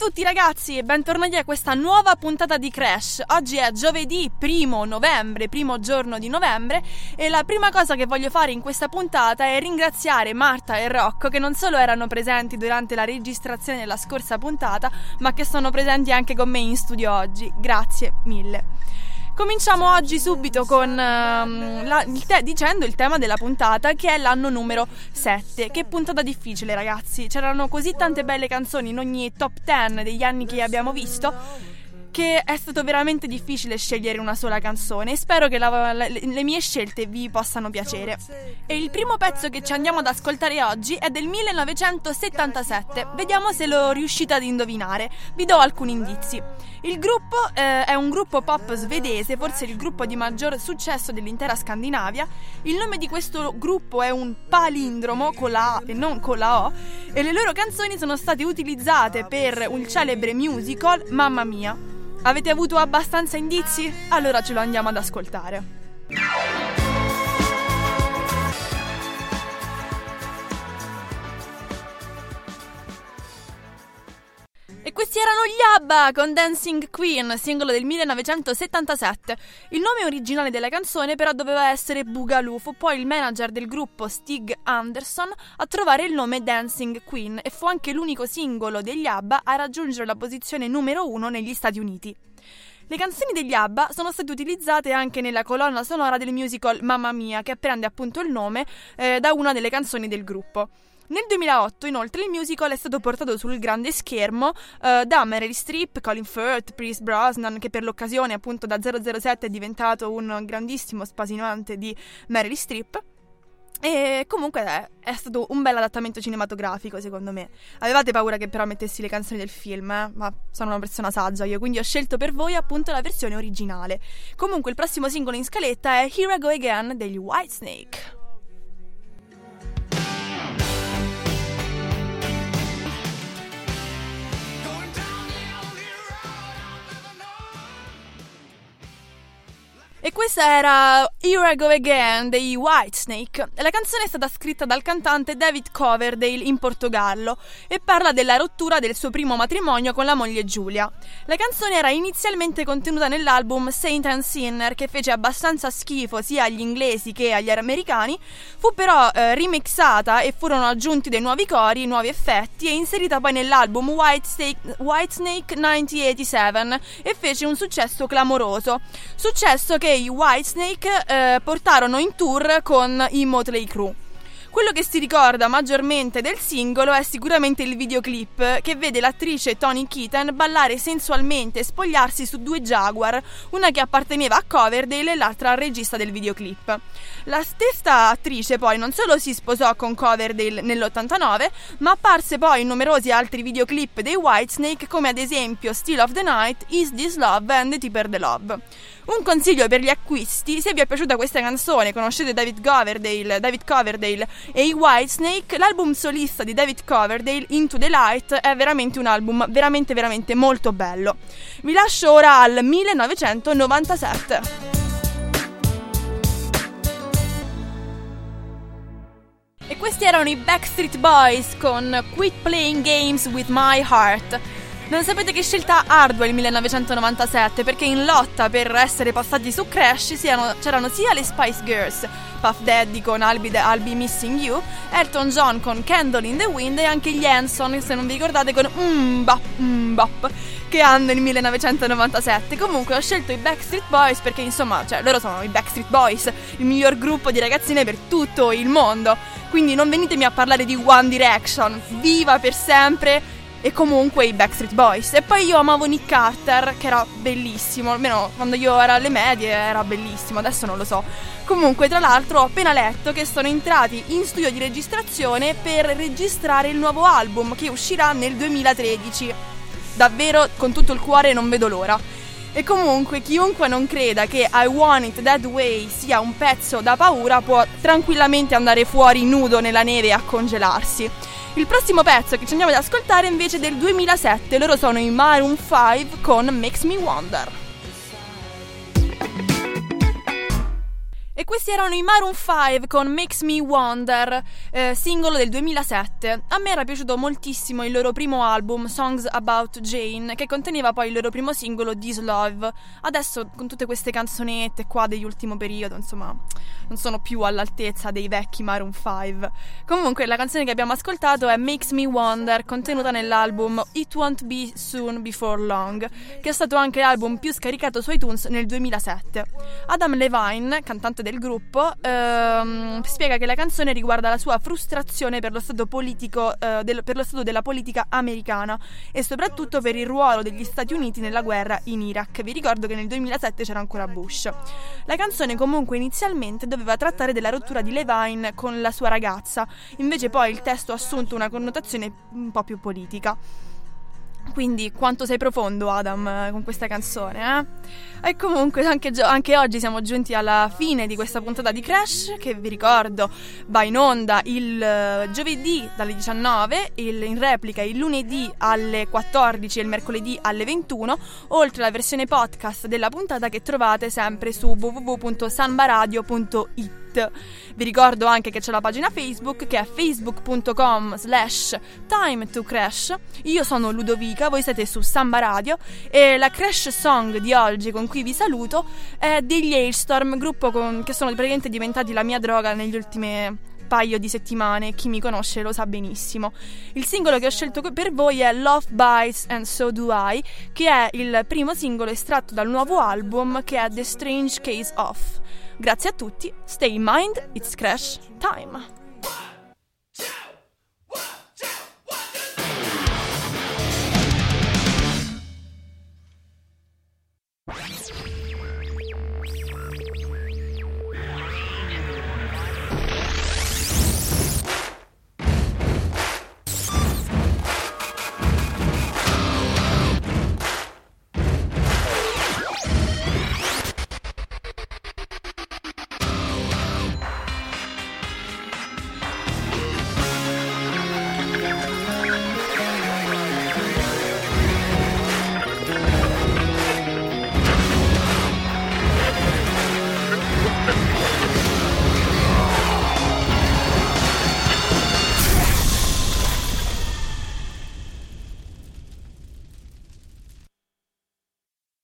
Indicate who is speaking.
Speaker 1: tutti ragazzi e bentornati a questa nuova puntata di Crash. Oggi è giovedì primo novembre, primo giorno di novembre e la prima cosa che voglio fare in questa puntata è ringraziare Marta e Rocco che non solo erano presenti durante la registrazione della scorsa puntata ma che sono presenti anche con me in studio oggi. Grazie mille. Cominciamo oggi subito con, um, la, il te- dicendo il tema della puntata che è l'anno numero 7. Che puntata difficile ragazzi, c'erano così tante belle canzoni in ogni top 10 degli anni che abbiamo visto che è stato veramente difficile scegliere una sola canzone e spero che la, la, le mie scelte vi possano piacere. E il primo pezzo che ci andiamo ad ascoltare oggi è del 1977. Vediamo se lo riuscite ad indovinare. Vi do alcuni indizi. Il gruppo eh, è un gruppo pop svedese, forse il gruppo di maggior successo dell'intera Scandinavia. Il nome di questo gruppo è un palindromo con la A e non con la O e le loro canzoni sono state utilizzate per un celebre musical Mamma Mia. Avete avuto abbastanza indizi? Allora ce lo andiamo ad ascoltare. Questi erano gli ABBA con Dancing Queen, singolo del 1977. Il nome originale della canzone però doveva essere Boogaloo, fu poi il manager del gruppo Stig Anderson a trovare il nome Dancing Queen e fu anche l'unico singolo degli ABBA a raggiungere la posizione numero uno negli Stati Uniti. Le canzoni degli ABBA sono state utilizzate anche nella colonna sonora del musical Mamma Mia, che prende appunto il nome eh, da una delle canzoni del gruppo. Nel 2008, inoltre, il musical è stato portato sul grande schermo uh, da Meryl Streep, Colin Firth, Pierce Brosnan, che per l'occasione, appunto, da 007 è diventato un grandissimo spasinante di Meryl Streep. E comunque è, è, stato un bel adattamento cinematografico, secondo me. Avevate paura che però mettessi le canzoni del film, eh? ma sono una persona saggia io, quindi ho scelto per voi appunto la versione originale. Comunque il prossimo singolo in scaletta è Here I Go Again degli Whitesnake. E questa era Here I Go Again dei Whitesnake. La canzone è stata scritta dal cantante David Coverdale in Portogallo e parla della rottura del suo primo matrimonio con la moglie Giulia. La canzone era inizialmente contenuta nell'album Saint and Sinner che fece abbastanza schifo sia agli inglesi che agli americani, fu però eh, remixata e furono aggiunti dei nuovi cori, nuovi effetti e inserita poi nell'album Whitesnake, Whitesnake 1987 e fece un successo clamoroso. Successo che i Whitesnake eh, portarono in tour con i Motley Crue. Quello che si ricorda maggiormente del singolo è sicuramente il videoclip che vede l'attrice Tony Keaton ballare sensualmente e spogliarsi su due Jaguar, una che apparteneva a Coverdale e l'altra al regista del videoclip. La stessa attrice poi non solo si sposò con Coverdale nell'89, ma apparse poi in numerosi altri videoclip dei Whitesnake come ad esempio Still of the Night, Is This Love and The Tipper the Love. Un consiglio per gli acquisti, se vi è piaciuta questa canzone, conoscete David Coverdale, David Coverdale e i Whitesnake, l'album solista di David Coverdale, Into the Light, è veramente un album veramente veramente molto bello. Vi lascio ora al 1997. E questi erano i Backstreet Boys con Quit Playing Games with My Heart. Non sapete che scelta ardua il 1997 perché in lotta per essere passati su Crash siano, c'erano sia le Spice Girls, Puff Daddy con I'll Be, I'll Be Missing You, Elton John con Candle in the Wind e anche gli Hanson, se non vi ricordate, con Mbap Mbap che hanno il 1997. Comunque ho scelto i Backstreet Boys perché insomma, cioè loro sono i Backstreet Boys, il miglior gruppo di ragazzine per tutto il mondo. Quindi non venitemi a parlare di One Direction, viva per sempre! E comunque i Backstreet Boys. E poi io amavo Nick Carter, che era bellissimo, almeno quando io ero alle medie era bellissimo, adesso non lo so. Comunque, tra l'altro, ho appena letto che sono entrati in studio di registrazione per registrare il nuovo album che uscirà nel 2013. Davvero, con tutto il cuore, non vedo l'ora. E comunque chiunque non creda che I Want It That Way sia un pezzo da paura può tranquillamente andare fuori nudo nella neve a congelarsi. Il prossimo pezzo che ci andiamo ad ascoltare è invece del 2007, loro sono i Maroon 5 con Makes Me Wonder. E questi erano i Maroon 5 con Makes Me Wonder, eh, singolo del 2007. A me era piaciuto moltissimo il loro primo album, Songs About Jane, che conteneva poi il loro primo singolo, This Love. Adesso, con tutte queste canzonette qua dell'ultimo periodo, insomma, non sono più all'altezza dei vecchi Maroon 5. Comunque, la canzone che abbiamo ascoltato è Makes Me Wonder, contenuta nell'album It Won't Be Soon Before Long, che è stato anche l'album più scaricato su iTunes nel 2007. Adam Levine, cantante del gruppo, ehm, spiega che la canzone riguarda la sua frustrazione per lo stato politico, eh, del, per lo stato della politica americana e soprattutto per il ruolo degli Stati Uniti nella guerra in Iraq. Vi ricordo che nel 2007 c'era ancora Bush. La canzone comunque inizialmente doveva trattare della rottura di Levine con la sua ragazza, invece poi il testo ha assunto una connotazione un po' più politica. Quindi quanto sei profondo Adam con questa canzone, eh? E comunque anche, anche, oggi siamo giunti alla fine di questa puntata di Crash che vi ricordo va in onda il uh, giovedì dalle 19, il, in replica il lunedì alle 14 e il mercoledì alle 21, oltre alla versione podcast della puntata che trovate sempre su www.sanbaradio.it. Vi ricordo anche che c'è la pagina Facebook che è facebook.com slash time to crash. Io sono Ludovica, voi siete su Samba Radio e la crash song di oggi con cui vi saluto è degli Hailstorm, gruppo con, che sono praticamente diventati la mia droga negli ultimi paio di settimane, chi mi conosce lo sa benissimo. Il singolo che ho scelto per voi è Love Bites and So Do I, che è il primo singolo estratto dal nuovo album che è The Strange Case of. Grazie a tutti, stay in mind, it's crash time!